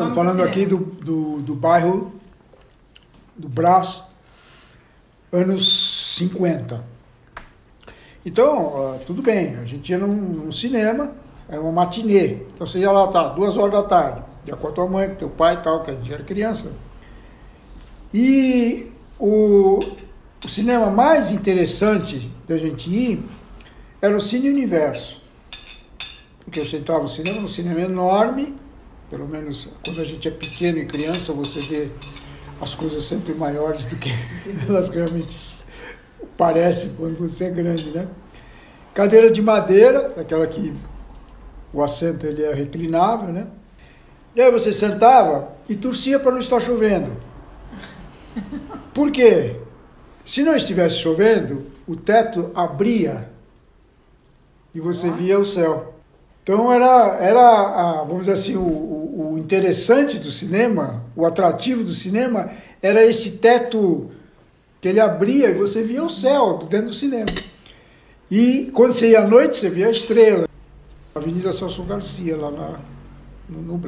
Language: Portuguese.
Estamos falando aqui do, do, do bairro do Brás, anos 50. Então, tudo bem, a gente ia num, num, cinema, era uma matinê. Então você ia lá, tá, duas horas da tarde, ia com a tua mãe, com teu pai e tal, que a gente era criança. E o, o cinema mais interessante da gente ir era o Cine Universo. Porque você entrava no cinema, um cinema enorme, pelo menos quando a gente é pequeno e criança, você vê as coisas sempre maiores do que elas realmente parecem quando você é grande, né? Cadeira de madeira, aquela que o assento ele é reclinável, né? E aí você sentava e torcia para não estar chovendo. Por quê? Se não estivesse chovendo, o teto abria e você via o céu. Então era, era vamos dizer assim, o, o, o, interessante do cinema, o atrativo do cinema, era esse teto que ele abria e você via o céu dentro do cinema. E quando você ia à noite, você via a estrela. Avenida Celso Garcia, lá na, no, no.